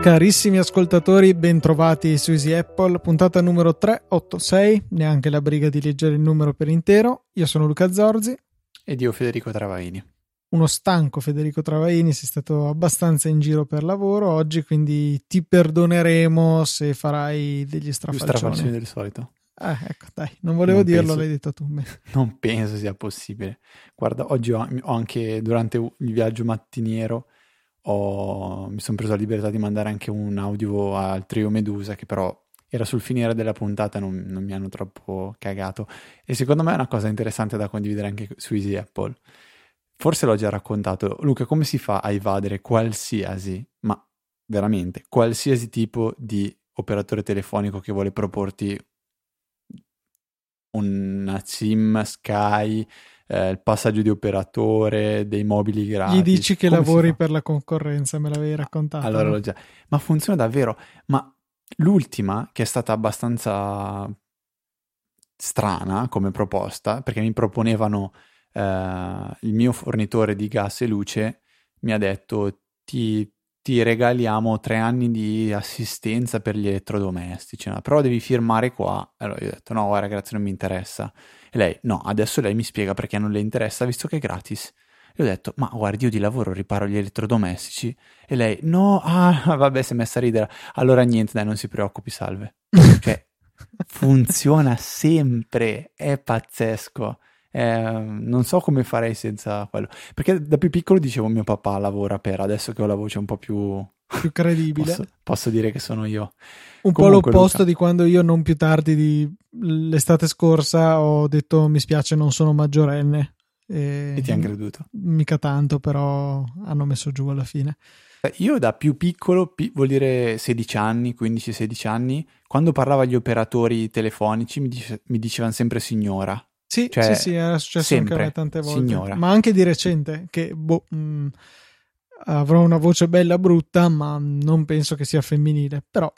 Carissimi ascoltatori, bentrovati su Easy Apple, puntata numero 386, neanche la briga di leggere il numero per intero. Io sono Luca Zorzi. Ed io Federico Travaini. Uno stanco Federico Travaini, sei stato abbastanza in giro per lavoro oggi, quindi ti perdoneremo se farai degli strafalcioni. Più strafalcioni del solito. Eh, ecco, dai, non volevo non dirlo, penso, l'hai detto tu. Non penso sia possibile. Guarda, oggi ho, ho anche durante il viaggio mattiniero ho, mi sono preso la libertà di mandare anche un audio al trio Medusa che però era sul finire della puntata non, non, mi hanno troppo cagato e secondo me è una cosa interessante da condividere anche su Easy Apple forse l'ho già raccontato Luca come si fa a evadere qualsiasi ma veramente qualsiasi tipo di operatore telefonico che vuole proporti una SIM Sky eh, il passaggio di operatore, dei mobili gratis. Gli dici che Come lavori per la concorrenza, me l'avevi raccontato. Allora l'ho già. Ma funziona davvero. Ma l'ultima, che è stata abbastanza strana come proposta, perché mi proponevano eh, il mio fornitore di gas e luce, mi ha detto ti, ti regaliamo tre anni di assistenza per gli elettrodomestici, no? però devi firmare qua. Allora io ho detto no, guarda, grazie, non mi interessa. E lei, no, adesso lei mi spiega perché non le interessa, visto che è gratis. E ho detto, ma guardi, io di lavoro riparo gli elettrodomestici. E lei, no, ah, vabbè, si è messa a ridere. Allora niente, dai, non si preoccupi, salve. cioè, funziona sempre, è pazzesco. Eh, non so come farei senza quello. Perché da più piccolo dicevo mio papà lavora per, adesso che ho la voce un po' più più credibile. Posso, posso, dire che sono io. Un Comunque, po' l'opposto Luca. di quando io non più tardi di l'estate scorsa ho detto mi spiace non sono maggiorenne. E, e ti hanno creduto? Mica tanto, però hanno messo giù alla fine. Io da più piccolo, pi- vuol dire 16 anni, 15-16 anni, quando parlavo agli operatori telefonici mi, dice- mi dicevano sempre signora. Sì, cioè, sì, sì, era successo sempre, anche a me tante volte. Signora. Ma anche di recente, che boh, mh, mm, avrò una voce bella brutta, ma non penso che sia femminile, però...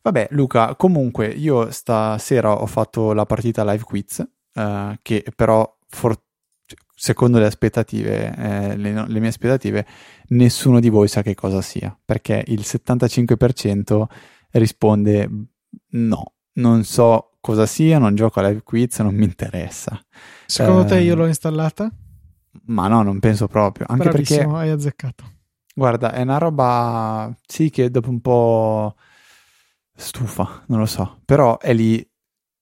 Vabbè, Luca, comunque io stasera ho fatto la partita live quiz, eh, che però for- secondo le aspettative, eh, le, le, mie aspettative, nessuno di voi sa che cosa sia, perché il 75% risponde no, non so cosa sia, non gioco a live quiz, non mi interessa. Secondo eh, te io l'ho installata? Ma no, non penso proprio. Anche Bravissimo, perché, hai azzeccato. Guarda, è una roba, sì, che dopo un po' stufa, non lo so, però è lì,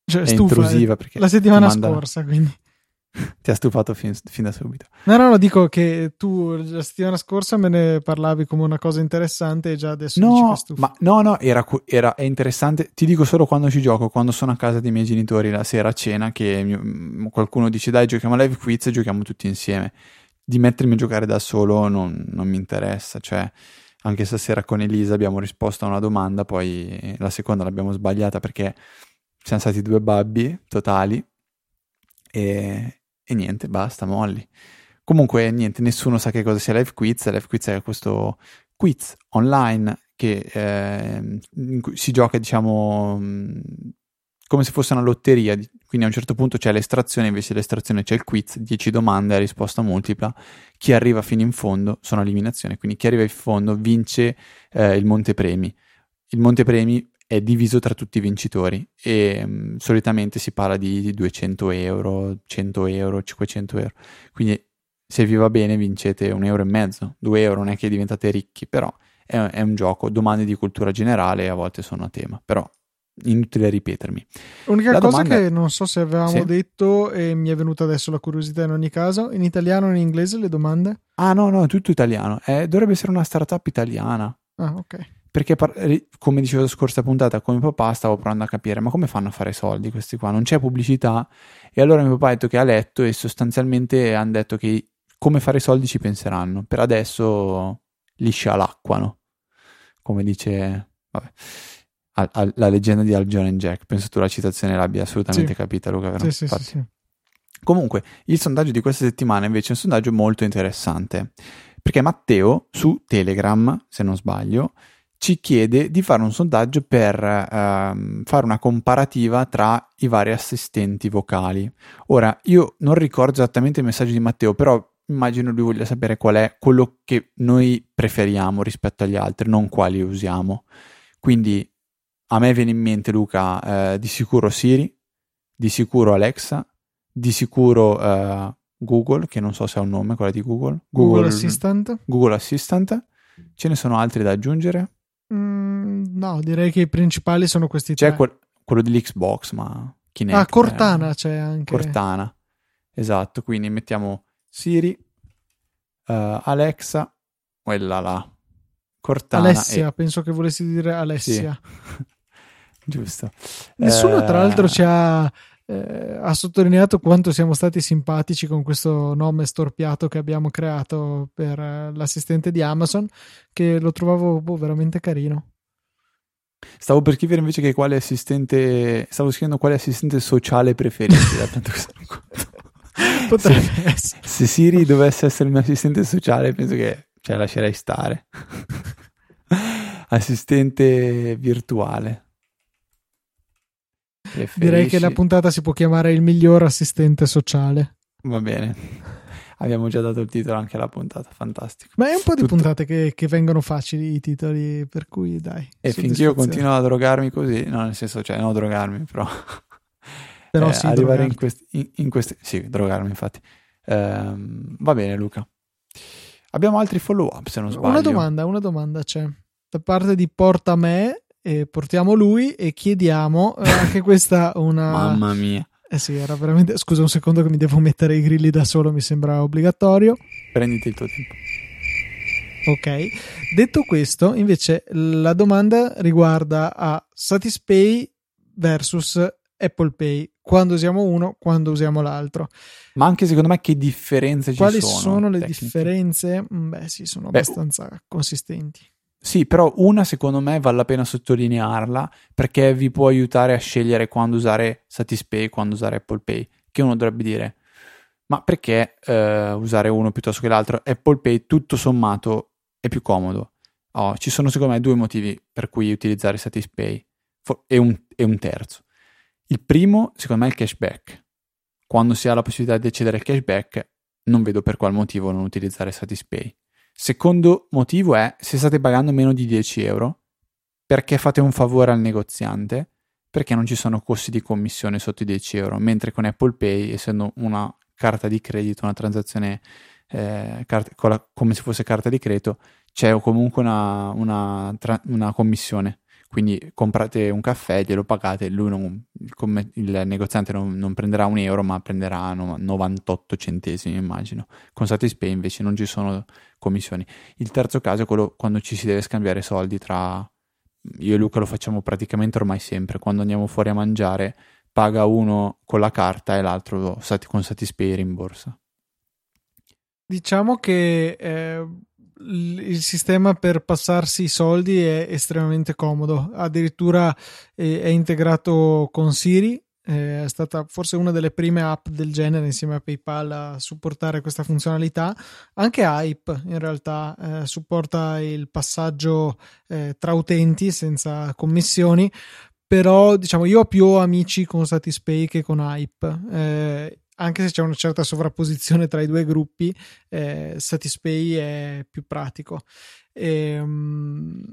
cioè, è stufa, intrusiva. Perché la settimana manda... scorsa, quindi. Ti ha stufato fin, fin, da subito. No, no, no, dico che tu la settimana scorsa me ne parlavi come una cosa interessante e già adesso no. Ma no, no, era, era, è interessante. Ti dico solo quando ci gioco, quando sono a casa dei miei genitori la sera a cena, che mio, qualcuno dice dai giochiamo a live quiz e giochiamo tutti insieme. Di mettermi a giocare da solo non, non mi interessa, cioè anche stasera con Elisa abbiamo risposto a una domanda, poi la seconda l'abbiamo sbagliata perché siamo stati due babbi totali e, e niente, basta, molli. Comunque, niente, nessuno sa che cosa sia Live Quiz. Live Quiz è questo quiz online che eh, si gioca, diciamo, come se fosse una lotteria. Quindi a un certo punto c'è l'estrazione, invece dell'estrazione c'è il quiz, 10 domande a risposta multipla. Chi arriva fino in fondo sono eliminazioni, quindi chi arriva in fondo vince eh, il montepremi. Il montepremi è diviso tra tutti i vincitori e um, solitamente si parla di 200 euro, 100 euro, 500 euro. Quindi se vi va bene vincete un euro e mezzo, due euro, non è che diventate ricchi, però è, è un gioco, domande di cultura generale a volte sono a tema, però inutile ripetermi. L'unica la cosa che non so se avevamo sì? detto e mi è venuta adesso la curiosità in ogni caso, in italiano o in inglese le domande? Ah no, no, tutto italiano, eh, dovrebbe essere una startup italiana. Ah ok perché come dicevo la scorsa puntata con mio papà stavo provando a capire ma come fanno a fare soldi questi qua non c'è pubblicità e allora mio papà ha detto che ha letto e sostanzialmente hanno detto che come fare soldi ci penseranno per adesso li scialacquano come dice vabbè, a, a, la leggenda di Al John and Jack penso tu la citazione l'abbia assolutamente sì. capita Luca vero? Sì, sì, sì, sì. comunque il sondaggio di questa settimana invece è un sondaggio molto interessante perché Matteo su Telegram se non sbaglio ci chiede di fare un sondaggio per ehm, fare una comparativa tra i vari assistenti vocali. Ora, io non ricordo esattamente il messaggio di Matteo, però immagino lui voglia sapere qual è quello che noi preferiamo rispetto agli altri, non quali usiamo. Quindi a me viene in mente, Luca, eh, di sicuro Siri, di sicuro Alexa, di sicuro eh, Google, che non so se ha un nome, quella di Google. Google, Google Assistant. Google Assistant. Ce ne sono altri da aggiungere? Mm, no, direi che i principali sono questi c'è tre. Quel, quello dell'Xbox, ma Kinect. Ah, Cortana eh, c'è anche. Cortana, esatto. Quindi mettiamo Siri, uh, Alexa, quella là. Cortana. Alessia, e... penso che volessi dire Alessia. Sì. Giusto. Nessuno, eh... tra l'altro, ci ha eh, ha sottolineato quanto siamo stati simpatici con questo nome storpiato che abbiamo creato per eh, l'assistente di Amazon, che lo trovavo boh, veramente carino. Stavo per scrivere invece che quale assistente. Stavo scrivendo quale assistente sociale preferisci, da tanto che sono conto. Potrebbe se. Se Siri dovesse essere il mio assistente sociale, penso che la lascerei stare. assistente virtuale. Direi che la puntata si può chiamare il miglior assistente sociale. Va bene. Abbiamo già dato il titolo anche alla puntata, fantastico. Ma è un po' di Tutto... puntate che, che, vengono facili i titoli, per cui dai. E finché io continuo a drogarmi così, no, nel senso, cioè, non drogarmi, però. Però eh, sì, arrivare in questi, in, in questi, Sì, drogarmi, infatti. Ehm, va bene, Luca. Abbiamo altri follow up, se non sbaglio. Una domanda, una domanda c'è. Da parte di Porta Me e portiamo lui e chiediamo eh, anche questa una... Mamma mia. Eh sì, era veramente... Scusa un secondo che mi devo mettere i grilli da solo, mi sembra obbligatorio. Prenditi il tuo tempo. Ok, detto questo, invece la domanda riguarda a Satispay versus Apple Pay. Quando usiamo uno, quando usiamo l'altro. Ma anche secondo me che differenze Quali ci sono? Quali sono le tecniche? differenze? Mm, beh, sì, sono Beh, abbastanza consistenti. Sì, però una secondo me vale la pena sottolinearla perché vi può aiutare a scegliere quando usare Satispay e quando usare Apple Pay. Che uno dovrebbe dire, ma perché eh, usare uno piuttosto che l'altro? Apple Pay tutto sommato è più comodo. Oh, ci sono secondo me due motivi per cui utilizzare Satispay e un, e un terzo. Il primo, secondo me, è il cashback. Quando si ha la possibilità di accedere al cashback, non vedo per qual motivo non utilizzare Satispay. Secondo motivo è se state pagando meno di 10 euro, perché fate un favore al negoziante, perché non ci sono costi di commissione sotto i 10 euro, mentre con Apple Pay, essendo una carta di credito, una transazione eh, cart- la, come se fosse carta di credito, c'è comunque una, una, tra- una commissione quindi comprate un caffè, glielo pagate, lui non, il, il, negoziante non, non, prenderà un euro, ma prenderà 98 centesimi, immagino. Con Satispay invece non ci sono commissioni. Il terzo caso è quello quando ci si deve scambiare soldi tra... Io e Luca lo facciamo praticamente ormai sempre, quando andiamo fuori a mangiare paga uno con la carta e l'altro con Satispay rimborsa. Diciamo che... Eh il sistema per passarsi i soldi è estremamente comodo, addirittura è integrato con Siri, è stata forse una delle prime app del genere insieme a PayPal a supportare questa funzionalità. Anche Hype in realtà eh, supporta il passaggio eh, tra utenti senza commissioni, però diciamo io ho più amici con Satispay che con Hype. Eh, anche se c'è una certa sovrapposizione tra i due gruppi, eh, Satispay è più pratico. E, um,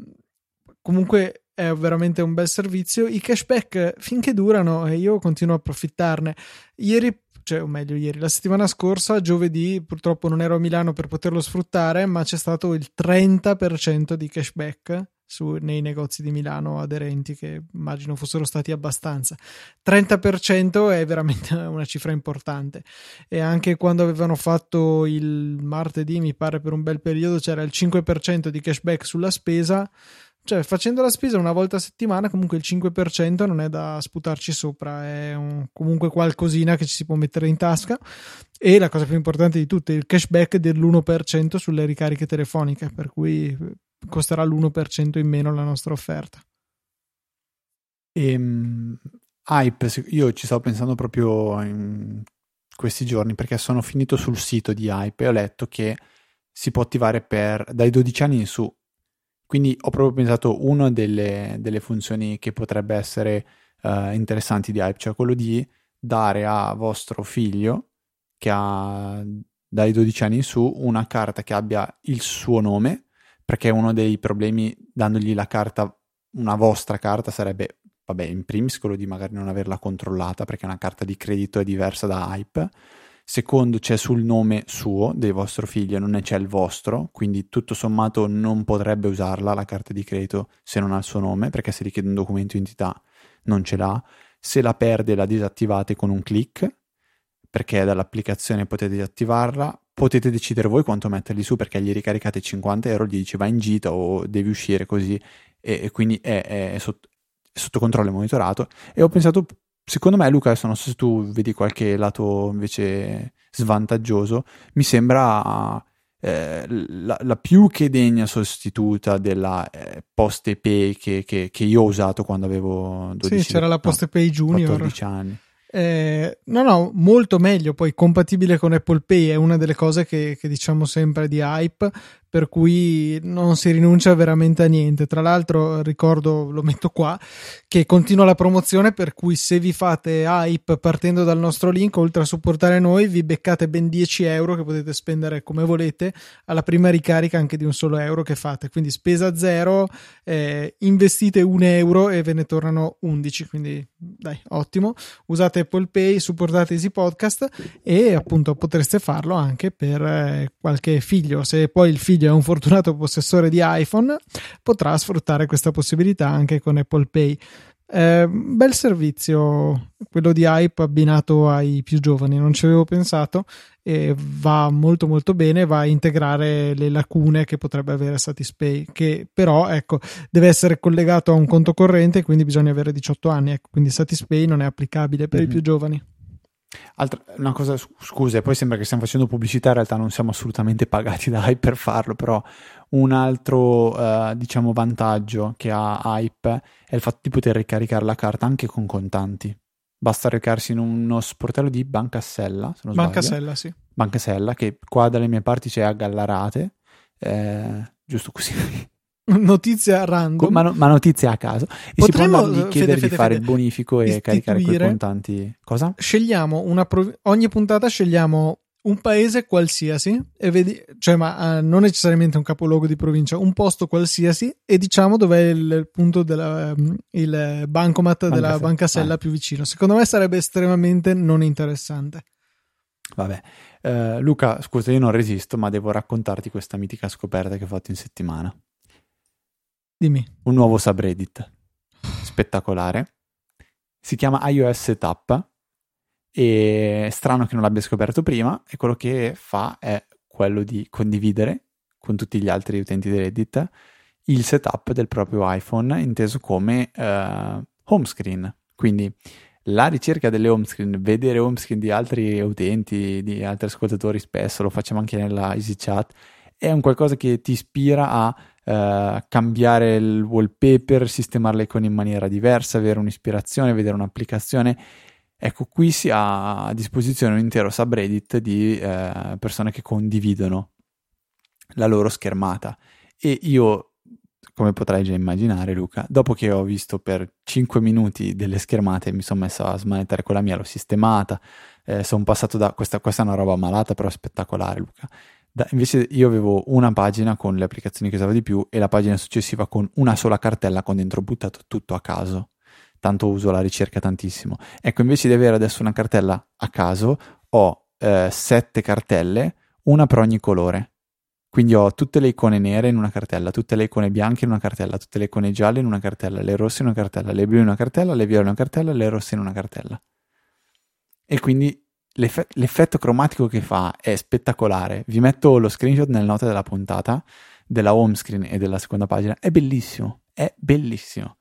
comunque è veramente un bel servizio. I cashback finché durano e io continuo a approfittarne. Ieri cioè, o meglio, ieri, la settimana scorsa, giovedì, purtroppo non ero a Milano per poterlo sfruttare, ma c'è stato il 30% di cashback su, nei negozi di Milano aderenti, che immagino fossero stati abbastanza. 30% è veramente una cifra importante. E anche quando avevano fatto il martedì, mi pare per un bel periodo, c'era il 5% di cashback sulla spesa. Cioè, facendo la spesa una volta a settimana, comunque il 5% non è da sputarci sopra, è un, comunque qualcosina che ci si può mettere in tasca. E la cosa più importante di tutte, il cashback dell'1% sulle ricariche telefoniche, per cui costerà l'1% in meno la nostra offerta. E, um, Hype, io ci stavo pensando proprio in questi giorni perché sono finito sul sito di Hype e ho letto che si può attivare per dai 12 anni in su. Quindi ho proprio pensato una delle, delle funzioni che potrebbe essere uh, interessanti di Hype, cioè quello di dare a vostro figlio che ha dai 12 anni in su una carta che abbia il suo nome, perché uno dei problemi dandogli la carta, una vostra carta, sarebbe, vabbè, in primis quello di magari non averla controllata, perché una carta di credito è diversa da Hype. Secondo, c'è sul nome suo del vostro figlio, non c'è il vostro, quindi tutto sommato non potrebbe usarla la carta di credito se non ha il suo nome, perché se richiede un documento identità non ce l'ha. Se la perde la disattivate con un click, perché dall'applicazione potete disattivarla, potete decidere voi quanto metterli su perché gli ricaricate 50 euro, gli dice va in gita o devi uscire così e, e quindi è, è, è, sotto, è, sotto, controllo e monitorato e ho pensato, secondo me Luca, adesso non so se tu vedi qualche lato invece svantaggioso, mi sembra eh, la, la, più che degna sostituta della eh, PostePay che, che, che, io ho usato quando avevo 12 Sì, c'era la PostePay no, Junior. 14 anni. Eh, no, no, molto meglio. Poi compatibile con Apple Pay è una delle cose che, che diciamo sempre di hype per cui non si rinuncia veramente a niente. Tra l'altro, ricordo, lo metto qua, che continua la promozione per cui se vi fate hype partendo dal nostro link, oltre a supportare noi, vi beccate ben 10 euro che potete spendere come volete alla prima ricarica anche di un solo euro che fate. Quindi spesa zero, eh, investite un euro e ve ne tornano 11. Quindi dai, ottimo. Usate Apple Pay, supportate Easy Podcast e appunto potreste farlo anche per eh, qualche figlio. Se poi il figlio è un fortunato possessore di iPhone, potrà sfruttare questa possibilità anche con Apple Pay. Eh, bel servizio quello di Hype abbinato ai più giovani, non ci avevo pensato e va molto molto bene, va a integrare le lacune che potrebbe avere Satispay, che però ecco deve essere collegato a un conto corrente, quindi bisogna avere 18 anni, ecco, quindi Satispay non è applicabile per mm-hmm. i più giovani. Altra, una cosa, scusa, poi sembra che stiamo facendo pubblicità, in realtà non siamo assolutamente pagati da Hype per farlo, però un altro, uh, diciamo, vantaggio che ha Hype è il fatto di poter ricaricare la carta anche con contanti. Basta recarsi in uno sportello di Banca Sella, se non Banca Sella, sì. Banca Sella, che qua dalle mie parti c'è a Gallarate, eh, giusto così. notizia random. Ma, no, ma, notizia a caso. E Potremmo, si può chiedere fede, di fare fede, il bonifico e caricare quei contanti. Cosa? Scegliamo una prov- ogni puntata scegliamo un paese qualsiasi e vedi, cioè, ma uh, non necessariamente un capoluogo di provincia, un posto qualsiasi e diciamo dov'è il, il punto della um, il bancomat Banca della Banca Sella ah. più vicino. Secondo me sarebbe estremamente non interessante. Vabbè, uh, Luca, scusa, io non resisto, ma devo raccontarti questa mitica scoperta che ho fatto in settimana. Dimmi. Un nuovo subreddit spettacolare. Si chiama iOS Setup e strano che non l'abbia scoperto prima e quello che fa è quello di condividere con tutti gli altri utenti di Reddit il setup del proprio iPhone inteso come uh, home screen. Quindi la ricerca delle home screen, vedere home screen di altri utenti, di altri ascoltatori spesso, lo facciamo anche nella EasyChat, è un qualcosa che ti ispira a uh, cambiare il wallpaper, sistemare le icone in maniera diversa, avere un'ispirazione, vedere un'applicazione. Ecco, qui si ha a disposizione un intero subreddit di uh, persone che condividono la loro schermata. E io, come potrai già immaginare, Luca, dopo che ho visto per 5 minuti delle schermate, mi sono messo a smanettare con la mia, l'ho sistemata. Eh, sono passato da questa, questa è una roba malata, però spettacolare, Luca da, invece io avevo una pagina con le applicazioni che usavo di più e la pagina successiva con una sola cartella con dentro buttato tutto a caso. Tanto uso la ricerca tantissimo. Ecco, invece di avere adesso una cartella a caso, ho eh, sette cartelle, una per ogni colore. Quindi ho tutte le icone nere in una cartella, tutte le icone bianche in una cartella, tutte le icone gialle in una cartella, le rosse in una cartella, le blu in una cartella, le viola in una cartella, le rosse in una cartella. E quindi L'eff- l'effetto cromatico che fa è spettacolare. Vi metto lo screenshot nelle note della puntata della home screen e della seconda pagina. È bellissimo, è bellissimo.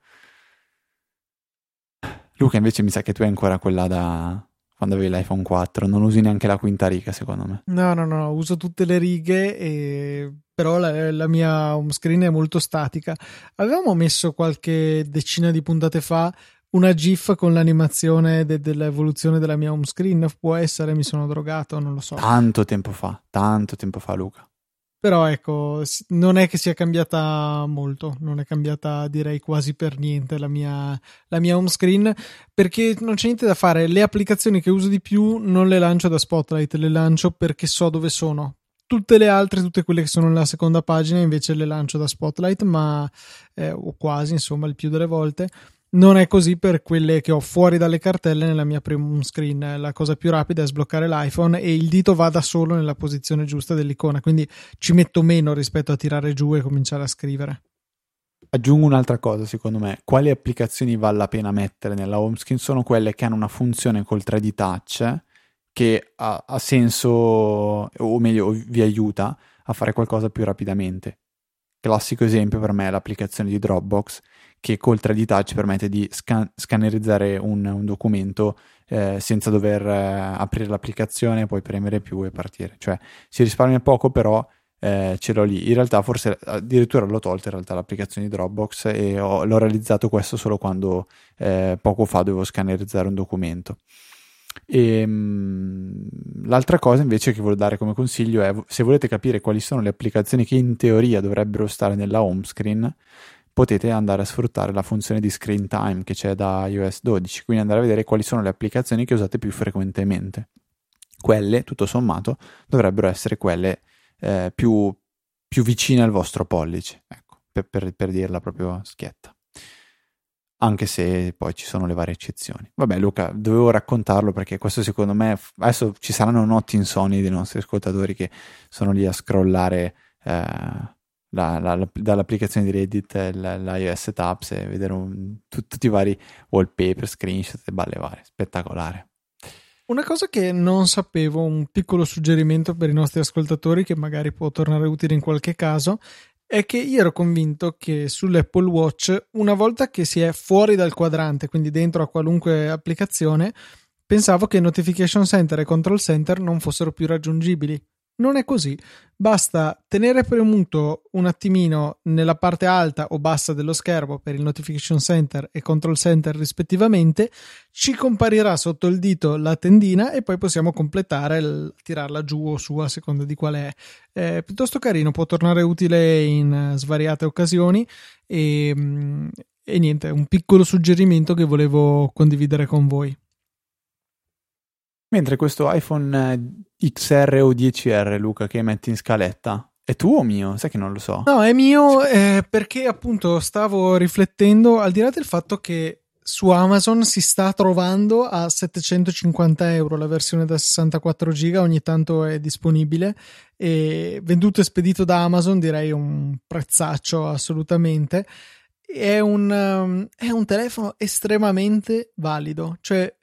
Luca, invece, mi sa che tu hai ancora quella da quando avevi l'iPhone 4. Non usi neanche la quinta riga, secondo me. No, no, no, uso tutte le righe, e... però la, la mia home screen è molto statica. Avevamo messo qualche decina di puntate fa una GIF con l'animazione de- dell'evoluzione della mia home screen. Può essere, mi sono drogato, non lo so. Tanto tempo fa, tanto tempo fa, Luca. Però ecco, non è che sia cambiata molto, non è cambiata direi quasi per niente la mia, la mia home screen, perché non c'è niente da fare. Le applicazioni che uso di più non le lancio da Spotlight, le lancio perché so dove sono. Tutte le altre, tutte quelle che sono nella seconda pagina, invece le lancio da Spotlight, ma eh, o quasi, insomma, il più delle volte non è così per quelle che ho fuori dalle cartelle nella mia prima screen. La cosa più rapida è sbloccare l'iPhone e il dito va da solo nella posizione giusta dell'icona, quindi ci metto meno rispetto a tirare giù e cominciare a scrivere. Aggiungo un'altra cosa, secondo me, quali applicazioni vale la pena mettere nella home screen sono quelle che hanno una funzione col 3D touch che ha, ha senso, o meglio, vi aiuta a fare qualcosa più rapidamente. Classico esempio per me è l'applicazione di Dropbox che col 3D Touch permette di scan- scannerizzare un, un documento eh, senza dover eh, aprire l'applicazione, poi premere più e partire. Cioè si risparmia poco, però eh, ce l'ho lì. In realtà forse addirittura l'ho tolta in realtà l'applicazione di Dropbox e ho, l'ho realizzato questo solo quando eh, poco fa dovevo scannerizzare un documento. E, ehm, l'altra cosa invece che voglio dare come consiglio è se volete capire quali sono le applicazioni che in teoria dovrebbero stare nella home screen, potete andare a sfruttare la funzione di screen time che c'è da iOS 12, quindi andare a vedere quali sono le applicazioni che usate più frequentemente. Quelle, tutto sommato, dovrebbero essere quelle eh, più, più, vicine al vostro pollice, ecco, per, per, per dirla proprio schietta anche se poi ci sono le varie eccezioni. Vabbè, Luca, dovevo raccontarlo perché questo secondo me adesso ci saranno notti insonni dei nostri ascoltatori che sono lì a scrollare eh, la, la, dall'applicazione di Reddit l'iOS Tabs e vedere un, tu, tutti i vari wallpaper, screenshot e balle varie. Spettacolare. Una cosa che non sapevo, un piccolo suggerimento per i nostri ascoltatori che magari può tornare utile in qualche caso, è che io ero convinto che sull'Apple Watch, una volta che si è fuori dal quadrante, quindi dentro a qualunque applicazione, pensavo che Notification Center e Control Center non fossero più raggiungibili. Non è così, basta tenere premuto un attimino nella parte alta o bassa dello schermo per il Notification Center e Control Center rispettivamente, ci comparirà sotto il dito la tendina e poi possiamo completare, il, tirarla giù o su a seconda di qual è. È piuttosto carino, può tornare utile in svariate occasioni e, e niente, un piccolo suggerimento che volevo condividere con voi. Mentre questo iPhone eh, XR o 10R, Luca, che metti in scaletta, è tuo o mio? Sai che non lo so. No, è mio eh, perché appunto stavo riflettendo, al di là del fatto che su Amazon si sta trovando a 750 euro la versione da 64 giga, ogni tanto è disponibile e venduto e spedito da Amazon direi un prezzaccio assolutamente. È un, um, è un telefono estremamente valido, cioè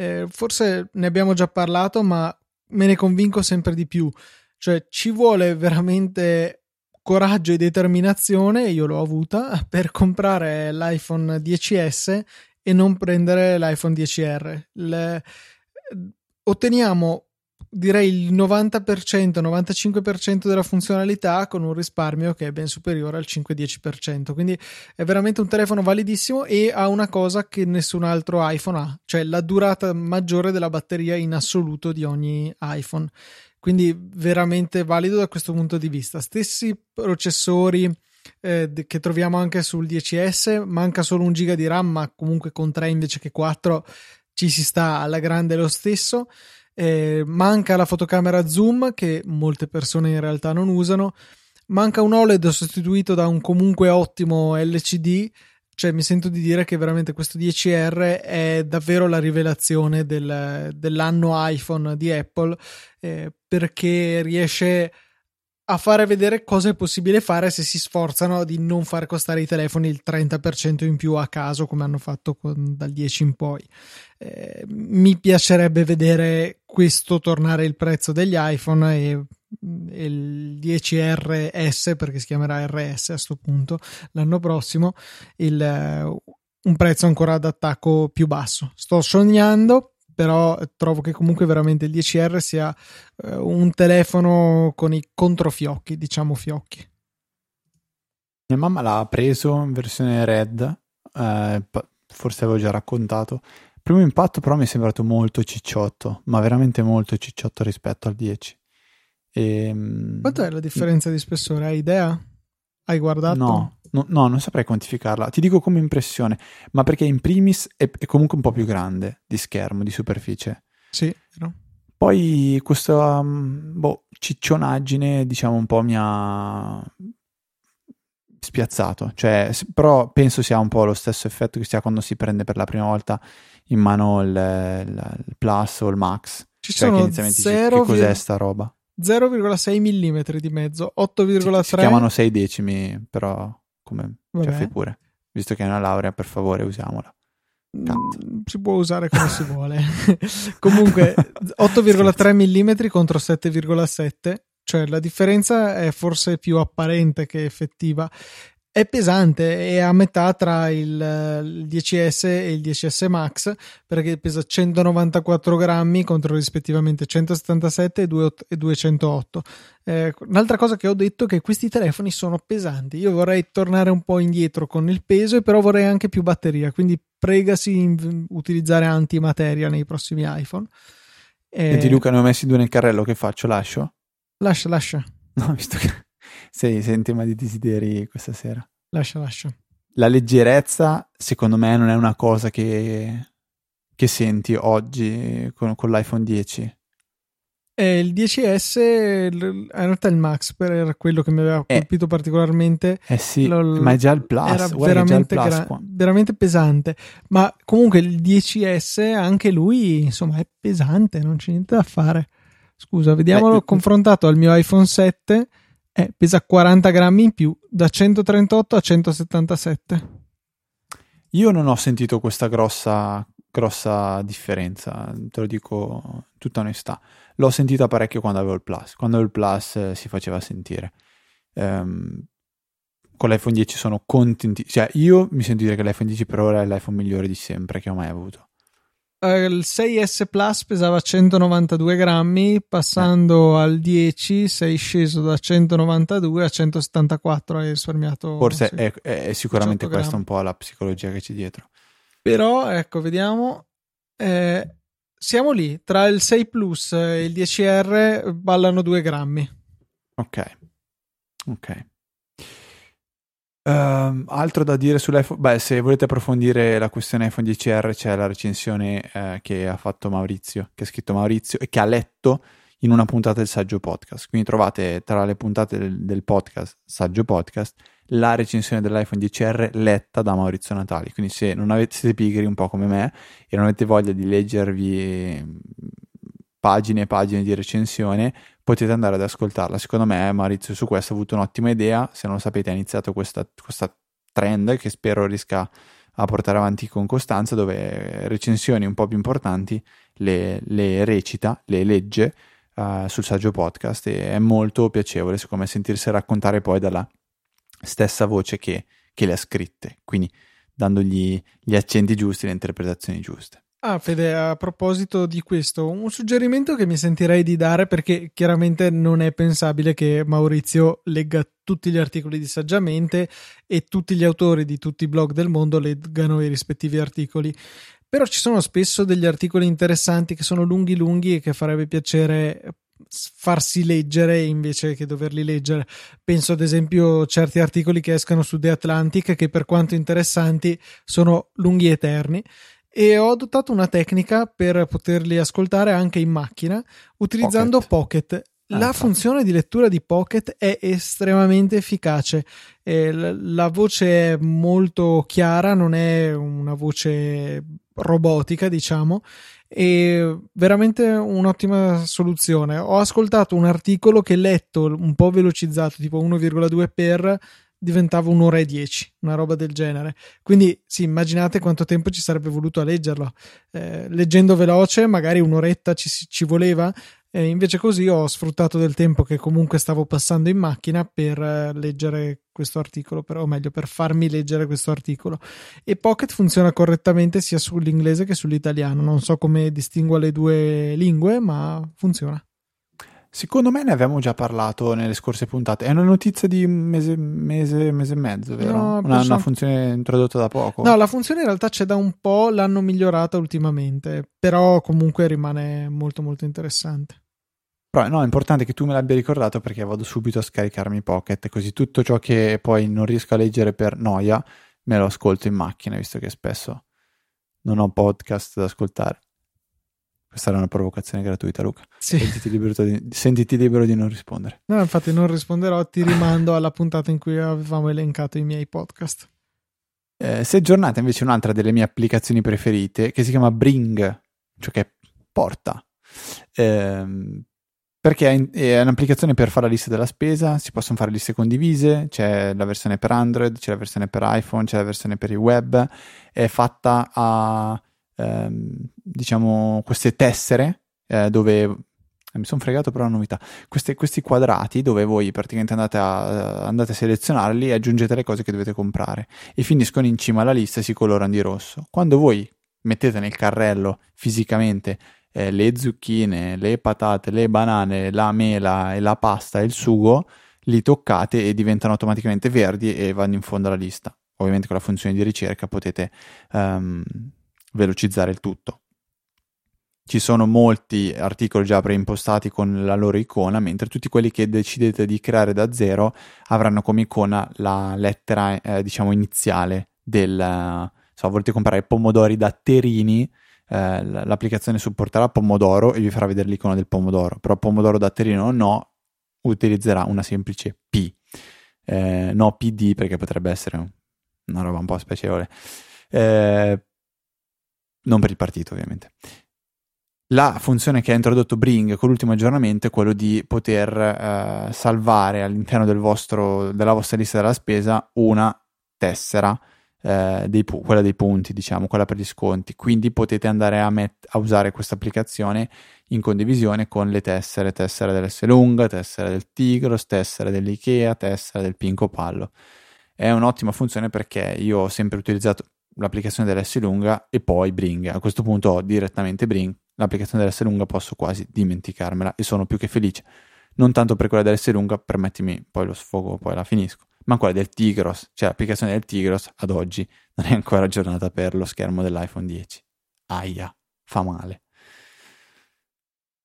eh, forse ne abbiamo già parlato, ma me ne convinco sempre di più. Cioè, ci vuole veramente coraggio e determinazione, io l'ho avuta, per comprare l'iPhone 10S e non prendere l'iPhone 10R. Le... Otteniamo direi il 90%, 95% della funzionalità con un risparmio che è ben superiore al 5-10%. Quindi è veramente un telefono validissimo e ha una cosa che nessun altro iPhone ha, cioè la durata maggiore della batteria in assoluto di ogni iPhone. Quindi veramente valido da questo punto di vista. Stessi processori eh, che troviamo anche sul 10S, manca solo un giga di RAM, ma comunque con 3 invece che 4 ci si sta alla grande lo stesso. Eh, manca la fotocamera zoom che molte persone in realtà non usano. Manca un OLED sostituito da un comunque ottimo LCD. Cioè, mi sento di dire che veramente questo 10R è davvero la rivelazione del, dell'anno iPhone di Apple eh, perché riesce a fare vedere cosa è possibile fare se si sforzano di non far costare i telefoni il 30% in più a caso come hanno fatto con, dal 10 in poi. Eh, mi piacerebbe vedere questo tornare il prezzo degli iPhone e, il 10RS perché si chiamerà RS a questo punto l'anno prossimo il, un prezzo ancora d'attacco più basso. Sto sognando però trovo che comunque veramente il 10R sia eh, un telefono con i controfiocchi, diciamo fiocchi. Mia mamma l'ha preso in versione red, eh, forse avevo già raccontato. Primo impatto però mi è sembrato molto cicciotto, ma veramente molto cicciotto rispetto al 10. E, Quanto è la differenza di spessore? Hai idea? Hai guardato? No, no, no, non saprei quantificarla. Ti dico come impressione, ma perché in primis è, è comunque un po' più grande di schermo, di superficie. Sì, no? Poi questa um, boh, ciccionaggine, diciamo, un po' mi ha spiazzato. Cioè, però penso sia un po' lo stesso effetto che si ha quando si prende per la prima volta in mano il, il, il Plus o il Max. Ci cioè, sono che inizialmente dici, che cos'è sta roba? 0,6 mm di mezzo, 8,3 Si, si chiamano 6 decimi, però come cioè, fai pure. Visto che è una laurea, per favore, usiamola. Cut. Mm, si può usare come si vuole. Comunque 8,3 mm contro 7,7, cioè la differenza è forse più apparente che effettiva. È pesante, è a metà tra il, il 10S e il 10S Max perché pesa 194 grammi contro rispettivamente 177 e 2 e 208. Eh, un'altra cosa che ho detto è che questi telefoni sono pesanti. Io vorrei tornare un po' indietro con il peso, però vorrei anche più batteria. Quindi pregasi in utilizzare antimateria nei prossimi iPhone. E di Luca ne ho messi due nel carrello. Che faccio? Lascio? Lascia, lascia. No, visto che sei, sei in tema di desideri questa sera. Lascia, lascia. La leggerezza, secondo me, non è una cosa che, che senti oggi con, con l'iPhone 10. E il 10S, in realtà il Max per quello che mi aveva Eh. colpito particolarmente, Eh sì, Lo- ma è già il Plus. era guarda già il veramente, Plus gra- veramente pesante. Ma comunque il 10S, anche lui, insomma, è pesante, non c'è niente da fare. Scusa, vediamolo Eh, confrontato al mio iPhone 7, eh, pesa 40 grammi in più, da 138 a 177. Io non ho sentito questa grossa, grossa differenza, te lo dico in tutta onestà. L'ho sentita parecchio quando avevo il Plus. Quando avevo il Plus eh, si faceva sentire. Ehm, con l'iPhone 10 sono contenti. Cioè, io mi sento dire che l'iPhone 10 per ora è l'iPhone migliore di sempre che ho mai avuto. Eh, il 6S Plus pesava 192 grammi, passando al 10 sei sceso da 192 a 174, hai risparmiato. Forse sì. è, è- sicuramente 18 questa un po' la psicologia che c'è dietro. Però, ecco, vediamo. Eh, siamo lì, tra il 6 Plus e il 10R ballano 2 grammi. Ok, ok. Ehm, altro da dire sull'iPhone? Beh, se volete approfondire la questione iPhone 10R, c'è la recensione eh, che ha fatto Maurizio, che ha scritto Maurizio e che ha letto in una puntata del Saggio Podcast. Quindi trovate tra le puntate del, del podcast, Saggio Podcast, la recensione dell'iPhone 10R letta da Maurizio Natali. Quindi se non avete, siete pigri un po' come me e non avete voglia di leggervi eh, pagine e pagine di recensione, potete andare ad ascoltarla. Secondo me Maurizio su questo ha avuto un'ottima idea, se non lo sapete ha iniziato questa, questa trend che spero riesca a portare avanti con costanza dove recensioni un po' più importanti le, le recita, le legge eh, sul saggio podcast e è molto piacevole secondo me sentirsi raccontare poi dalla stessa voce che, che le ha scritte, quindi dandogli gli accenti giusti, le interpretazioni giuste. Ah, Fede, a proposito di questo, un suggerimento che mi sentirei di dare perché chiaramente non è pensabile che Maurizio legga tutti gli articoli di Saggiamente e tutti gli autori di tutti i blog del mondo leggano i rispettivi articoli. Però ci sono spesso degli articoli interessanti che sono lunghi lunghi e che farebbe piacere farsi leggere invece che doverli leggere. Penso ad esempio a certi articoli che escano su The Atlantic che per quanto interessanti sono lunghi eterni e ho adottato una tecnica per poterli ascoltare anche in macchina utilizzando Pocket. Pocket. La Ah, infatti. funzione di lettura di Pocket è estremamente efficace. Eh, la voce è molto chiara, non è una voce robotica, diciamo, e veramente un'ottima soluzione. Ho ascoltato un articolo che letto un po' velocizzato, tipo 1,2 per diventava un'ora e dieci, una roba del genere. Quindi, sì, immaginate quanto tempo ci sarebbe voluto a leggerlo. Eh, leggendo veloce, magari un'oretta ci, ci voleva, e invece così ho sfruttato del tempo che comunque stavo passando in macchina per eh, leggere questo articolo, per, o meglio, per farmi leggere questo articolo. E Pocket funziona correttamente sia sull'inglese che sull'italiano. Non so come distingua le due lingue, ma funziona. Secondo me ne avevamo già parlato nelle scorse puntate. È una notizia di mese, mese, mese e mezzo, vero? No, una, penso- una funzione introdotta da poco. No, la funzione in realtà c'è da un po', l'hanno migliorata ultimamente, però comunque rimane molto molto interessante. Però no, è importante che tu me l'abbia ricordato perché vado subito a scaricarmi Pocket, così tutto ciò che poi non riesco a leggere per noia me lo ascolto in macchina, visto che spesso non ho podcast da ascoltare. Questa era una provocazione gratuita, Luca. Sì. Sentiti, libero di, sentiti libero di non rispondere. No, infatti non risponderò, ti rimando alla puntata in cui avevamo elencato i miei podcast. Eh, si è aggiornata invece un'altra delle mie applicazioni preferite che si chiama Bring, cioè che porta. Eh, perché è un'applicazione per fare la lista della spesa, si possono fare liste condivise, c'è la versione per Android, c'è la versione per iPhone, c'è la versione per il web, è fatta a ehm, diciamo queste tessere eh, dove eh, mi sono fregato però la novità. Queste, questi quadrati dove voi praticamente andate a, andate a, selezionarli e aggiungete le cose che dovete comprare e finiscono in cima alla lista e si colorano di rosso. Quando voi mettete nel carrello fisicamente eh, le zucchine, le patate, le banane, la mela e la pasta e il sugo, li toccate e diventano automaticamente verdi e vanno in fondo alla lista. Ovviamente con la funzione di ricerca potete um, velocizzare il tutto. Ci sono molti articoli già preimpostati con la loro icona, mentre tutti quelli che decidete di creare da zero avranno come icona la lettera, eh, diciamo, iniziale del... So, volete comprare pomodori da Terini, eh, l'applicazione supporterà Pomodoro e vi farà vedere l'icona del pomodoro, però Pomodoro da Terino no, utilizzerà una semplice P, eh, no PD perché potrebbe essere una roba un po' spiacevole, eh, non per il partito ovviamente. La funzione che ha introdotto Bring con l'ultimo aggiornamento è quello di poter eh, salvare all'interno del vostro, della vostra lista della spesa una tessera eh, dei, quella dei punti, diciamo, quella per gli sconti. Quindi potete andare a, met- a usare questa applicazione in condivisione con le tessere, tessera dell'S lunga, tessera del Tigros, tessera dell'Ikea, tessera del Pinco Pallo. È un'ottima funzione perché io ho sempre utilizzato l'applicazione dell'S lunga e poi Bring. A questo punto ho direttamente Bring, l'applicazione dell'S lunga posso quasi dimenticarmela e sono più che felice. Non tanto per quella dell'S lunga, permettimi, poi lo sfogo, poi la finisco ma quella del Tigros, cioè l'applicazione del Tigros ad oggi non è ancora aggiornata per lo schermo dell'iPhone 10. Aia, fa male.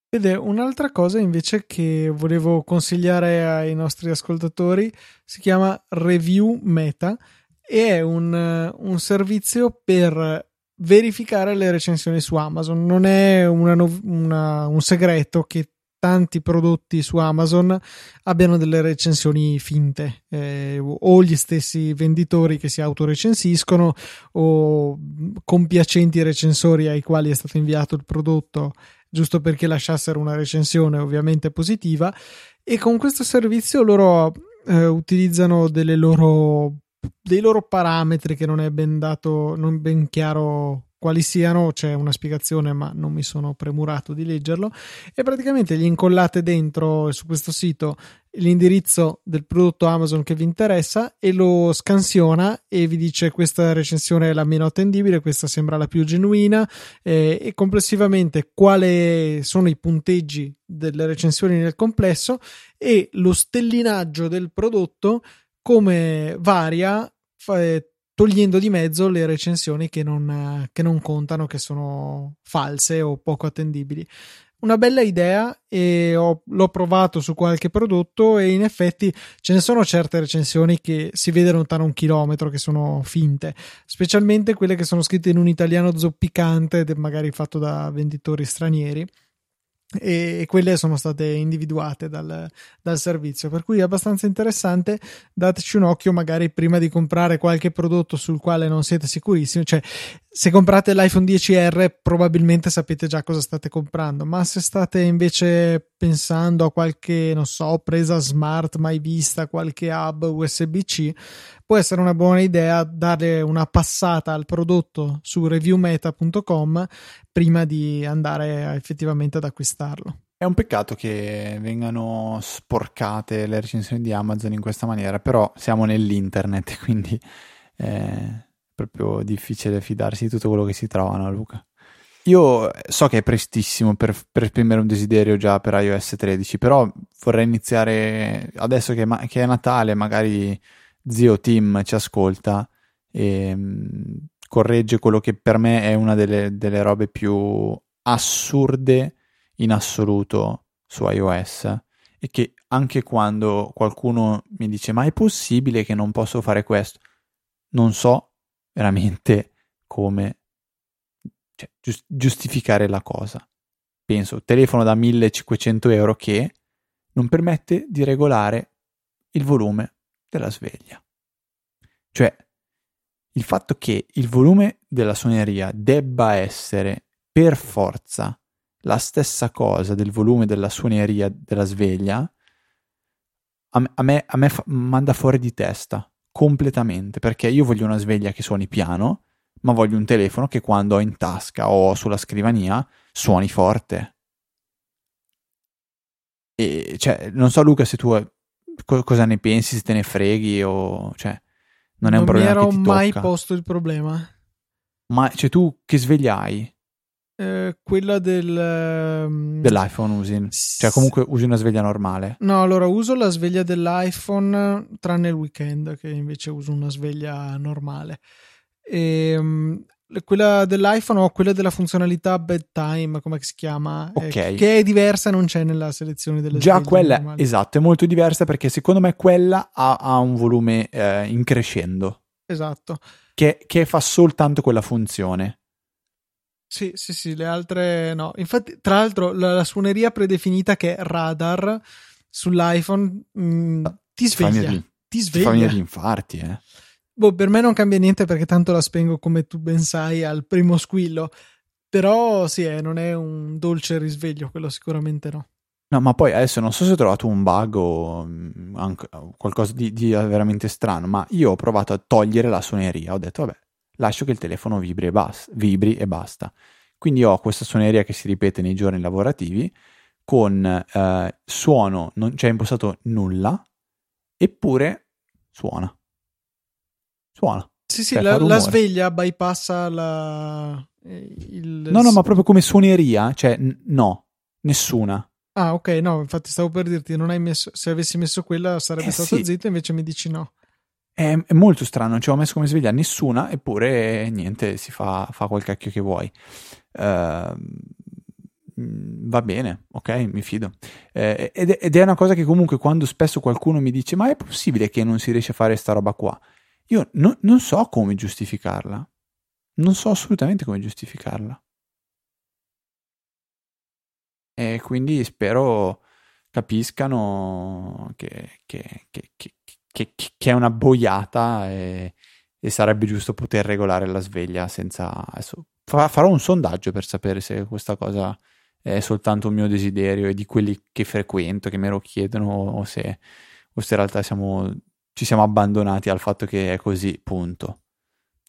Vede, un'altra cosa invece che volevo consigliare ai nostri ascoltatori si chiama Review Meta e è un, un servizio per verificare le recensioni su Amazon. Non è una, una, un segreto che tanti prodotti su Amazon abbiano delle recensioni finte eh, o gli stessi venditori che si autorecensiscono o compiacenti recensori ai quali è stato inviato il prodotto giusto perché lasciassero una recensione ovviamente positiva e con questo servizio loro eh, utilizzano delle loro dei loro parametri che non è ben dato non ben chiaro quali siano, c'è una spiegazione, ma non mi sono premurato di leggerlo. E praticamente gli incollate dentro su questo sito l'indirizzo del prodotto Amazon che vi interessa e lo scansiona e vi dice questa recensione è la meno attendibile, questa sembra la più genuina eh, e complessivamente quali sono i punteggi delle recensioni nel complesso e lo stellinaggio del prodotto come varia eh, togliendo di mezzo le recensioni che non, che non contano, che sono false o poco attendibili. Una bella idea e ho, l'ho provato su qualche prodotto e in effetti ce ne sono certe recensioni che si vede lontano un chilometro che sono finte, specialmente quelle che sono scritte in un italiano zoppicante, magari fatto da venditori stranieri e quelle sono state individuate dal, dal, servizio. Per cui è abbastanza interessante. Dateci un occhio magari prima di comprare qualche prodotto sul quale non siete sicurissimi. Cioè se comprate l'iPhone 10R probabilmente sapete già cosa state comprando ma se state invece pensando a qualche non so presa smart mai vista qualche hub USB-C può essere una buona idea dare una passata al prodotto su reviewmeta.com prima di andare effettivamente ad acquistarlo. È un peccato che vengano sporcate le recensioni di Amazon in questa maniera, però siamo nell'internet, quindi è proprio difficile fidarsi di tutto quello che si trova, no Luca? Io so che è prestissimo per, per, esprimere un desiderio già per iOS 13, però vorrei iniziare adesso che, che è Natale, magari zio Tim ci ascolta e corregge quello che per me è una delle, delle robe più assurde in assoluto su iOS e che anche quando qualcuno mi dice ma è possibile che non posso fare questo, non so veramente come cioè, giustificare la cosa. Penso, telefono da 1500 euro che non permette di regolare il volume della sveglia. Cioè, il fatto che il volume della suoneria debba essere per forza la stessa cosa del volume della suoneria della sveglia, a me, a me fa, manda fuori di testa completamente, perché io voglio una sveglia che suoni piano, ma voglio un telefono che quando ho in tasca o sulla scrivania suoni forte. E cioè, non so Luca se tu co- cosa ne pensi, se te ne freghi o cioè non è non un problema Non mi ero mai posto il problema. Ma cioè tu che sveglia hai? Eh, quella del um... dell'iPhone usi? Cioè comunque usi una sveglia normale? No, allora uso la sveglia dell'iPhone tranne il weekend che invece uso una sveglia normale. E, um, quella dell'iPhone o quella della funzionalità bedtime, come si chiama? Eh, ok. Eh, che è diversa, non c'è nella selezione delle Già quella, normali. esatto, è molto diversa perché secondo me quella ha, ha un volume eh, in crescendo. Esatto. Che, che fa soltanto quella funzione. Sì, sì, sì, le altre no. Infatti, tra l'altro, la, la suoneria predefinita che è radar sull'iPhone mh, mm, ti sveglia. Ti, ti sveglia. Ti fa venire gli infarti, eh. Boh, per me non cambia niente perché tanto la spengo come tu ben sai al primo squillo. Però sì, eh, non è un dolce risveglio, quello sicuramente no. No, ma poi adesso non so se ho trovato un bug o mm, anche, qualcosa di, di, veramente strano, ma io ho provato a togliere la suoneria. Ho detto, vabbè, lascio che il telefono vibri e, bas- vibri e basta. Quindi ho questa suoneria che si ripete nei giorni lavorativi con eh, suono, non c'è impostato nulla, eppure suona suona. Sì, sì, cioè, la, la, sveglia bypassa la, il... No, no, ma proprio come suoneria, cioè n- no, nessuna. Ah, ok, no, infatti stavo per dirti, non hai messo, se avessi messo quella sarebbe eh, stato sì. zitto, invece mi dici no. È, è, molto strano, cioè ho messo come sveglia nessuna, eppure niente, si fa, fa quel cacchio che vuoi. Uh, va bene, ok, mi fido. Eh, ed, ed, è una cosa che comunque quando spesso qualcuno mi dice ma è possibile che non si riesce a fare sta roba qua? Io no, non so come giustificarla. Non so assolutamente come giustificarla. E quindi spero capiscano che, che, che, che è una boiata e, e, sarebbe giusto poter regolare la sveglia senza... Adesso, farò un sondaggio per sapere se questa cosa è soltanto un mio desiderio e di quelli che frequento, che me lo chiedono, o se, o se in realtà siamo ci siamo abbandonati al fatto che è così, punto.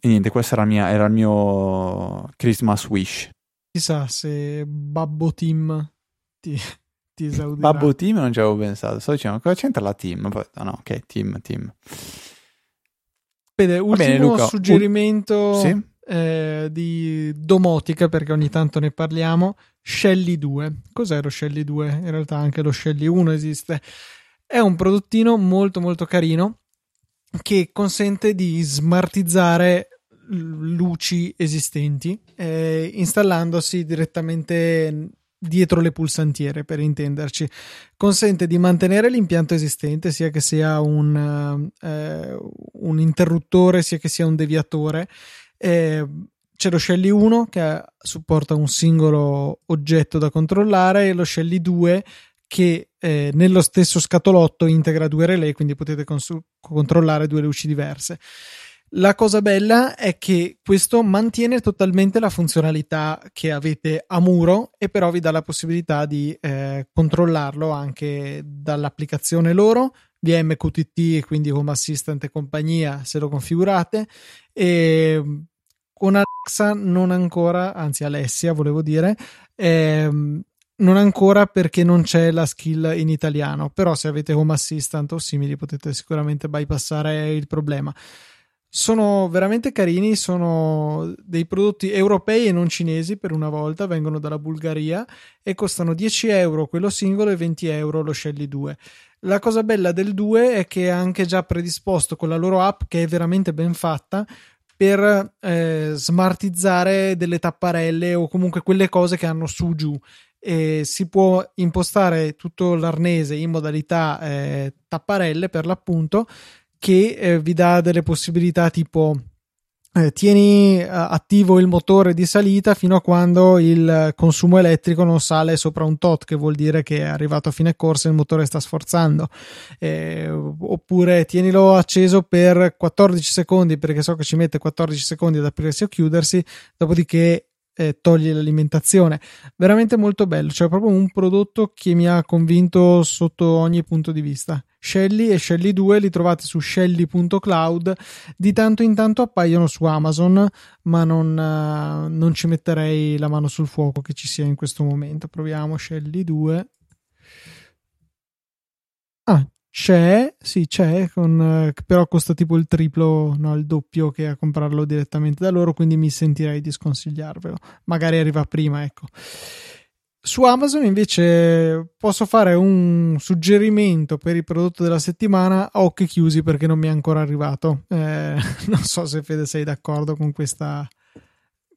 E niente, questo era, mia, era il mio Christmas wish. Chissà se Babbo Team ti, ti esaudirà. Babbo Team non ci avevo pensato, sto dicendo cosa c'entra la team? Poi, no, ok, team, team. Vede, ultimo bene, Luca, suggerimento un... sì? eh, di domotica, perché ogni tanto ne parliamo, Shelly 2. Cos'è lo Shelly 2? In realtà anche lo Shelly 1 esiste. È un prodottino molto molto carino che consente di smartizzare luci esistenti eh, installandosi direttamente dietro le pulsantiere per intenderci consente di mantenere l'impianto esistente sia che sia un, eh, un interruttore sia che sia un deviatore eh, c'è lo Shelly 1 che supporta un singolo oggetto da controllare e lo Shelly 2 che eh, nello stesso scatolotto integra due relay, quindi potete cons- controllare due luci diverse. La cosa bella è che questo mantiene totalmente la funzionalità che avete a muro e però vi dà la possibilità di eh, controllarlo anche dall'applicazione loro via MQTT e quindi Home Assistant e compagnia se lo configurate e con Alexa non ancora, anzi Alessia volevo dire, ehm, non ancora perché non c'è la skill in italiano, però se avete Home Assistant o simili potete sicuramente bypassare il problema. Sono veramente carini, sono dei prodotti europei e non cinesi per una volta, vengono dalla Bulgaria e costano 10 euro quello singolo e 20 euro lo Shelly 2. La cosa bella del 2 è che è anche già predisposto con la loro app che è veramente ben fatta per eh, smartizzare delle tapparelle o comunque quelle cose che hanno su giù e si può impostare tutto l'arnese in modalità eh, tapparelle per l'appunto che eh, vi dà delle possibilità tipo eh, tieni eh, attivo il motore di salita fino a quando il consumo elettrico non sale sopra un tot, che vuol dire che è arrivato a fine corsa e il motore sta sforzando. Eh, oppure tienilo acceso per 14 secondi, perché so che ci mette 14 secondi ad aprirsi o chiudersi, dopodiché eh, toglie l'alimentazione. Veramente molto bello, cioè proprio un prodotto che mi ha convinto sotto ogni punto di vista. Shelly e Shelly 2 li trovate su shelly.cloud, di tanto in tanto appaiono su Amazon, ma non, uh, non ci metterei la mano sul fuoco che ci sia in questo momento. Proviamo Shelly 2. Ah, c'è, sì, c'è, con, però costa tipo il triplo, no, il doppio che a comprarlo direttamente da loro, quindi mi sentirei di sconsigliarvelo. Magari arriva prima, ecco. Su Amazon invece posso fare un suggerimento per il prodotto della settimana a occhi chiusi perché non mi è ancora arrivato. Eh, non so se Fede sei d'accordo con questa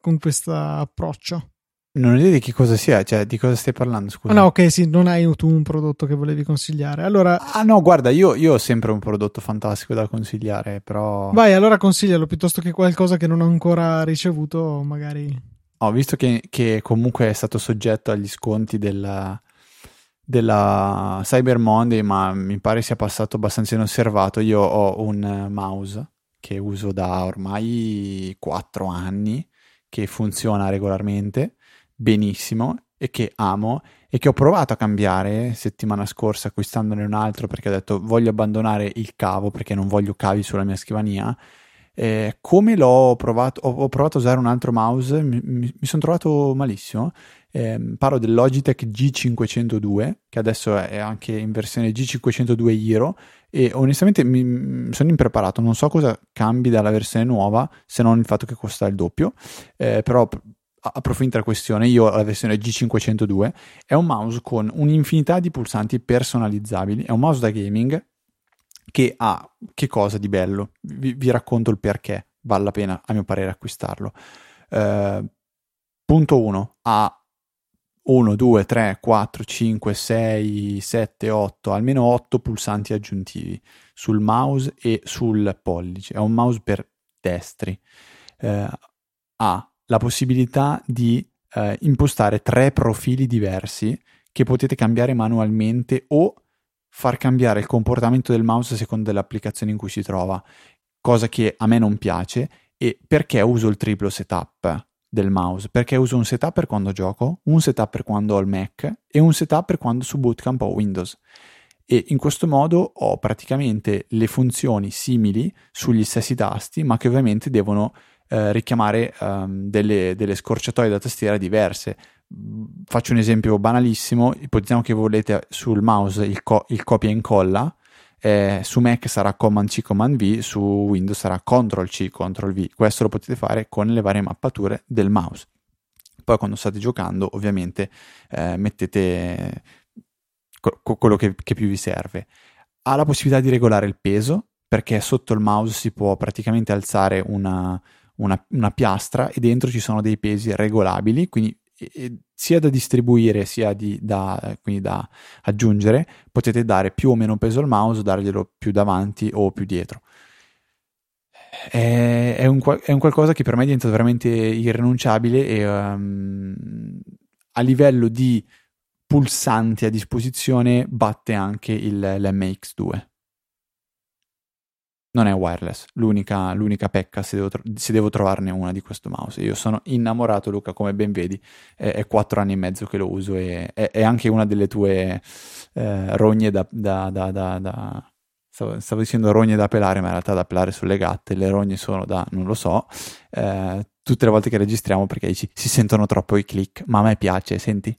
con questo approccio. Non ho idea di che cosa sia, cioè di cosa stai parlando, scusa. Ah, no, ok, sì, non hai tu un prodotto che volevi consigliare. Allora... Ah no, guarda, io, io ho sempre un prodotto fantastico da consigliare, però... Vai, allora consiglialo, piuttosto che qualcosa che non ho ancora ricevuto, magari... Ho visto che, che comunque è stato soggetto agli sconti della, della Cyber Monday, ma mi pare sia passato abbastanza inosservato. Io ho un mouse che uso da ormai 4 anni, che funziona regolarmente benissimo e che amo e che ho provato a cambiare settimana scorsa acquistandone un altro perché ho detto voglio abbandonare il cavo perché non voglio cavi sulla mia scrivania. Eh, come l'ho provato, ho, ho, provato a usare un altro mouse, mi, mi, mi sono trovato malissimo. Eh, parlo del Logitech G502 che adesso è anche in versione G502 Hero e onestamente mi, sono impreparato, non so cosa cambi dalla versione nuova se non il fatto che costa il doppio, eh, però approfondita la questione, io ho la versione G502, è un mouse con un'infinità di pulsanti personalizzabili, è un mouse da gaming che ha che cosa di bello? Vi, vi racconto il perché vale la pena a mio parere acquistarlo. Uh, punto 1 ha 1, 2, 3, 4, 5, 6, 7, 8, almeno 8 pulsanti aggiuntivi sul mouse e sul pollice. È un mouse per destri. Uh, ha la possibilità di eh, impostare tre profili diversi che potete cambiare manualmente o far cambiare il comportamento del mouse a seconda dell'applicazione in cui si trova, cosa che a me non piace. E perché uso il triplo setup del mouse? Perché uso un setup per quando gioco, un setup per quando ho il Mac e un setup per quando su Bootcamp ho Windows. E in questo modo ho praticamente le funzioni simili sugli stessi tasti, ma che ovviamente devono eh, richiamare um, delle, delle, scorciatoie da tastiera diverse. Faccio un esempio banalissimo, ipotizziamo che volete sul mouse il, co- il copia e incolla, eh, su Mac sarà Command C, Command V, su Windows sarà Ctrl C, Ctrl V. Questo lo potete fare con le varie mappature del mouse. Poi quando state giocando, ovviamente, eh, mettete co- quello che, che più vi serve. Ha la possibilità di regolare il peso, perché sotto il mouse si può praticamente alzare una, una, una piastra e dentro ci sono dei pesi regolabili, quindi sia da distribuire sia di, da, da, aggiungere, potete dare più o meno peso al mouse, darglielo più davanti o più dietro. È, è, un, è un, qualcosa che per me diventa veramente irrinunciabile e um, a livello di pulsanti a disposizione batte anche il, l'MX2 non è wireless, l'unica, l'unica pecca se devo, se devo, trovarne una di questo mouse. Io sono innamorato, Luca, come ben vedi, è, è quattro anni e mezzo che lo uso e è, è anche una delle tue eh, rogne da, da, da, da stavo, stavo, dicendo rogne da pelare, ma in realtà da pelare sulle gatte, le rogne sono da, non lo so, eh, tutte le volte che registriamo perché dici si sentono troppo i click, ma a me piace, senti?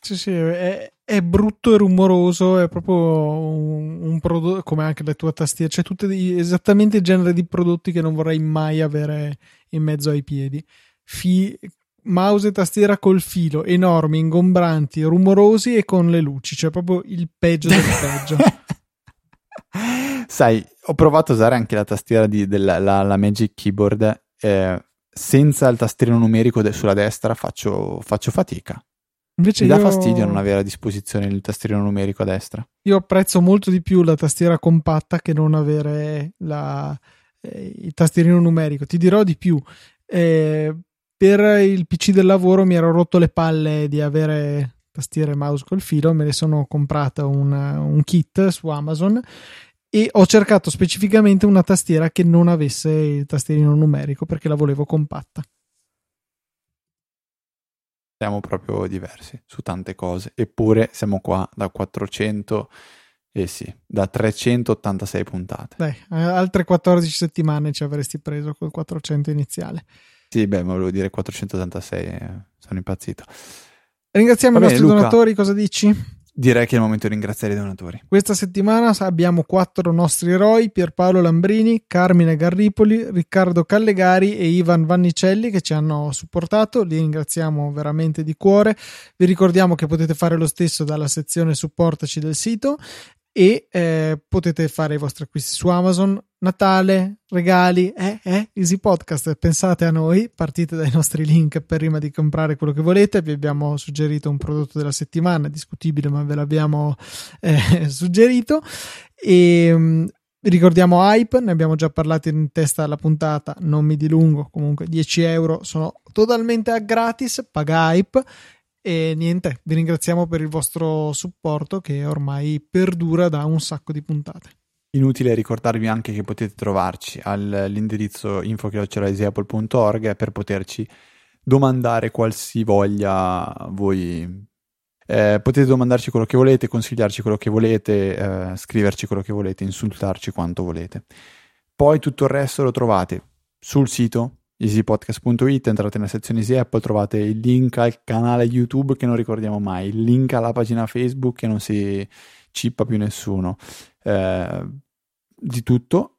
Sì, sì, è, è brutto e rumoroso, è proprio un, un prodotto, come anche la tua tastiera, c'è tutti esattamente il genere di prodotti che non vorrei mai avere in mezzo ai piedi. Fi, mouse e tastiera col filo, enormi, ingombranti, rumorosi e con le luci, cioè proprio il peggio del peggio. Sai, ho provato a usare anche la tastiera di, della la, la Magic Keyboard, eh, senza il tastierino numerico de- sulla destra faccio, faccio fatica Invece Mi dà io- fastidio non avere a disposizione il tastierino numerico a destra. Io apprezzo molto di più la tastiera compatta che non avere la- eh, il tastierino numerico. Ti dirò di più. eh, per il PC del lavoro mi ero rotto le palle di avere tastiere e mouse col filo, me ne sono comprata una- un kit su Amazon e ho cercato specificamente una tastiera che non avesse il tastierino numerico perché la volevo compatta. Siamo proprio diversi su tante cose. Eppure siamo qua da 400, eh sì, da 386 puntate. Dai, eh, altre 14 settimane ci avresti preso col 400 iniziale. Sì, beh, ma volevo dire 486, eh, sono impazzito. Ringraziamo Va i bene, nostri Luca. donatori, cosa dici? Direi che è il momento di ringraziare i donatori. Questa settimana abbiamo quattro nostri eroi, Pierpaolo Lambrini, Carmine Garripoli, Riccardo Callegari e Ivan Vannicelli che ci hanno supportato, li ringraziamo veramente di cuore. Vi ricordiamo che potete fare lo stesso dalla sezione supportaci del sito e eh, potete fare i vostri acquisti su Amazon, Natale, regali, eh, eh, Easy Podcast, pensate a noi, partite dai nostri link prima di comprare quello che volete, vi abbiamo suggerito un prodotto della settimana, discutibile ma ve l'abbiamo eh, suggerito. E mh, ricordiamo Hype, ne abbiamo già parlato in testa alla puntata, non mi dilungo, comunque 10 euro sono totalmente a gratis, paga Hype e niente, vi ringraziamo per il vostro supporto che ormai perdura da un sacco di puntate. Inutile ricordarvi anche che potete trovarci all'indirizzo info.easyapple.org per poterci domandare qualsivoglia voi. Eh, potete domandarci quello che volete, consigliarci quello che volete, eh, scriverci quello che volete, insultarci quanto volete. Poi tutto il resto lo trovate sul sito easypodcast.it, entrate nella sezione Easy Apple, trovate il link al canale YouTube che non ricordiamo mai, il link alla pagina Facebook che non si cippa più nessuno. Eh, di tutto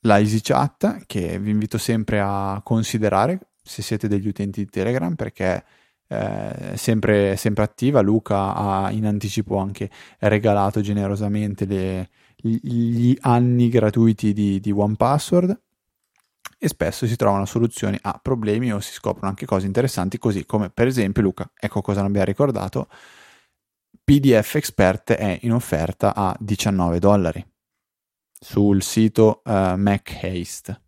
la EasyChat che vi invito sempre a considerare se siete degli utenti di Telegram perché eh, è sempre, sempre attiva. Luca ha in anticipo anche regalato generosamente le- gli, anni gratuiti di, di OnePassword e spesso si trovano soluzioni a problemi o si scoprono anche cose interessanti così come per esempio Luca, ecco cosa non abbiamo ricordato, PDF Expert è in offerta a 19 dollari sul sito uh, machaste.com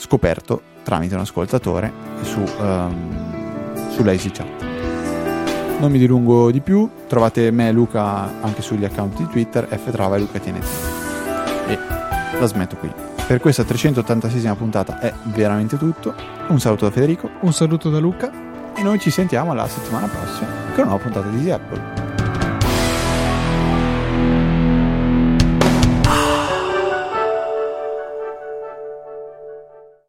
scoperto tramite un ascoltatore su, um, su LazyChat. Non mi dilungo di più, trovate me e Luca anche sugli account di Twitter, ftrava e lucatnt. E la smetto qui. Per questa 386esima puntata è veramente tutto. Un saluto da Federico Un saluto da Luca. e noi ci sentiamo la settimana prossima con una nuova puntata di Easy Apple.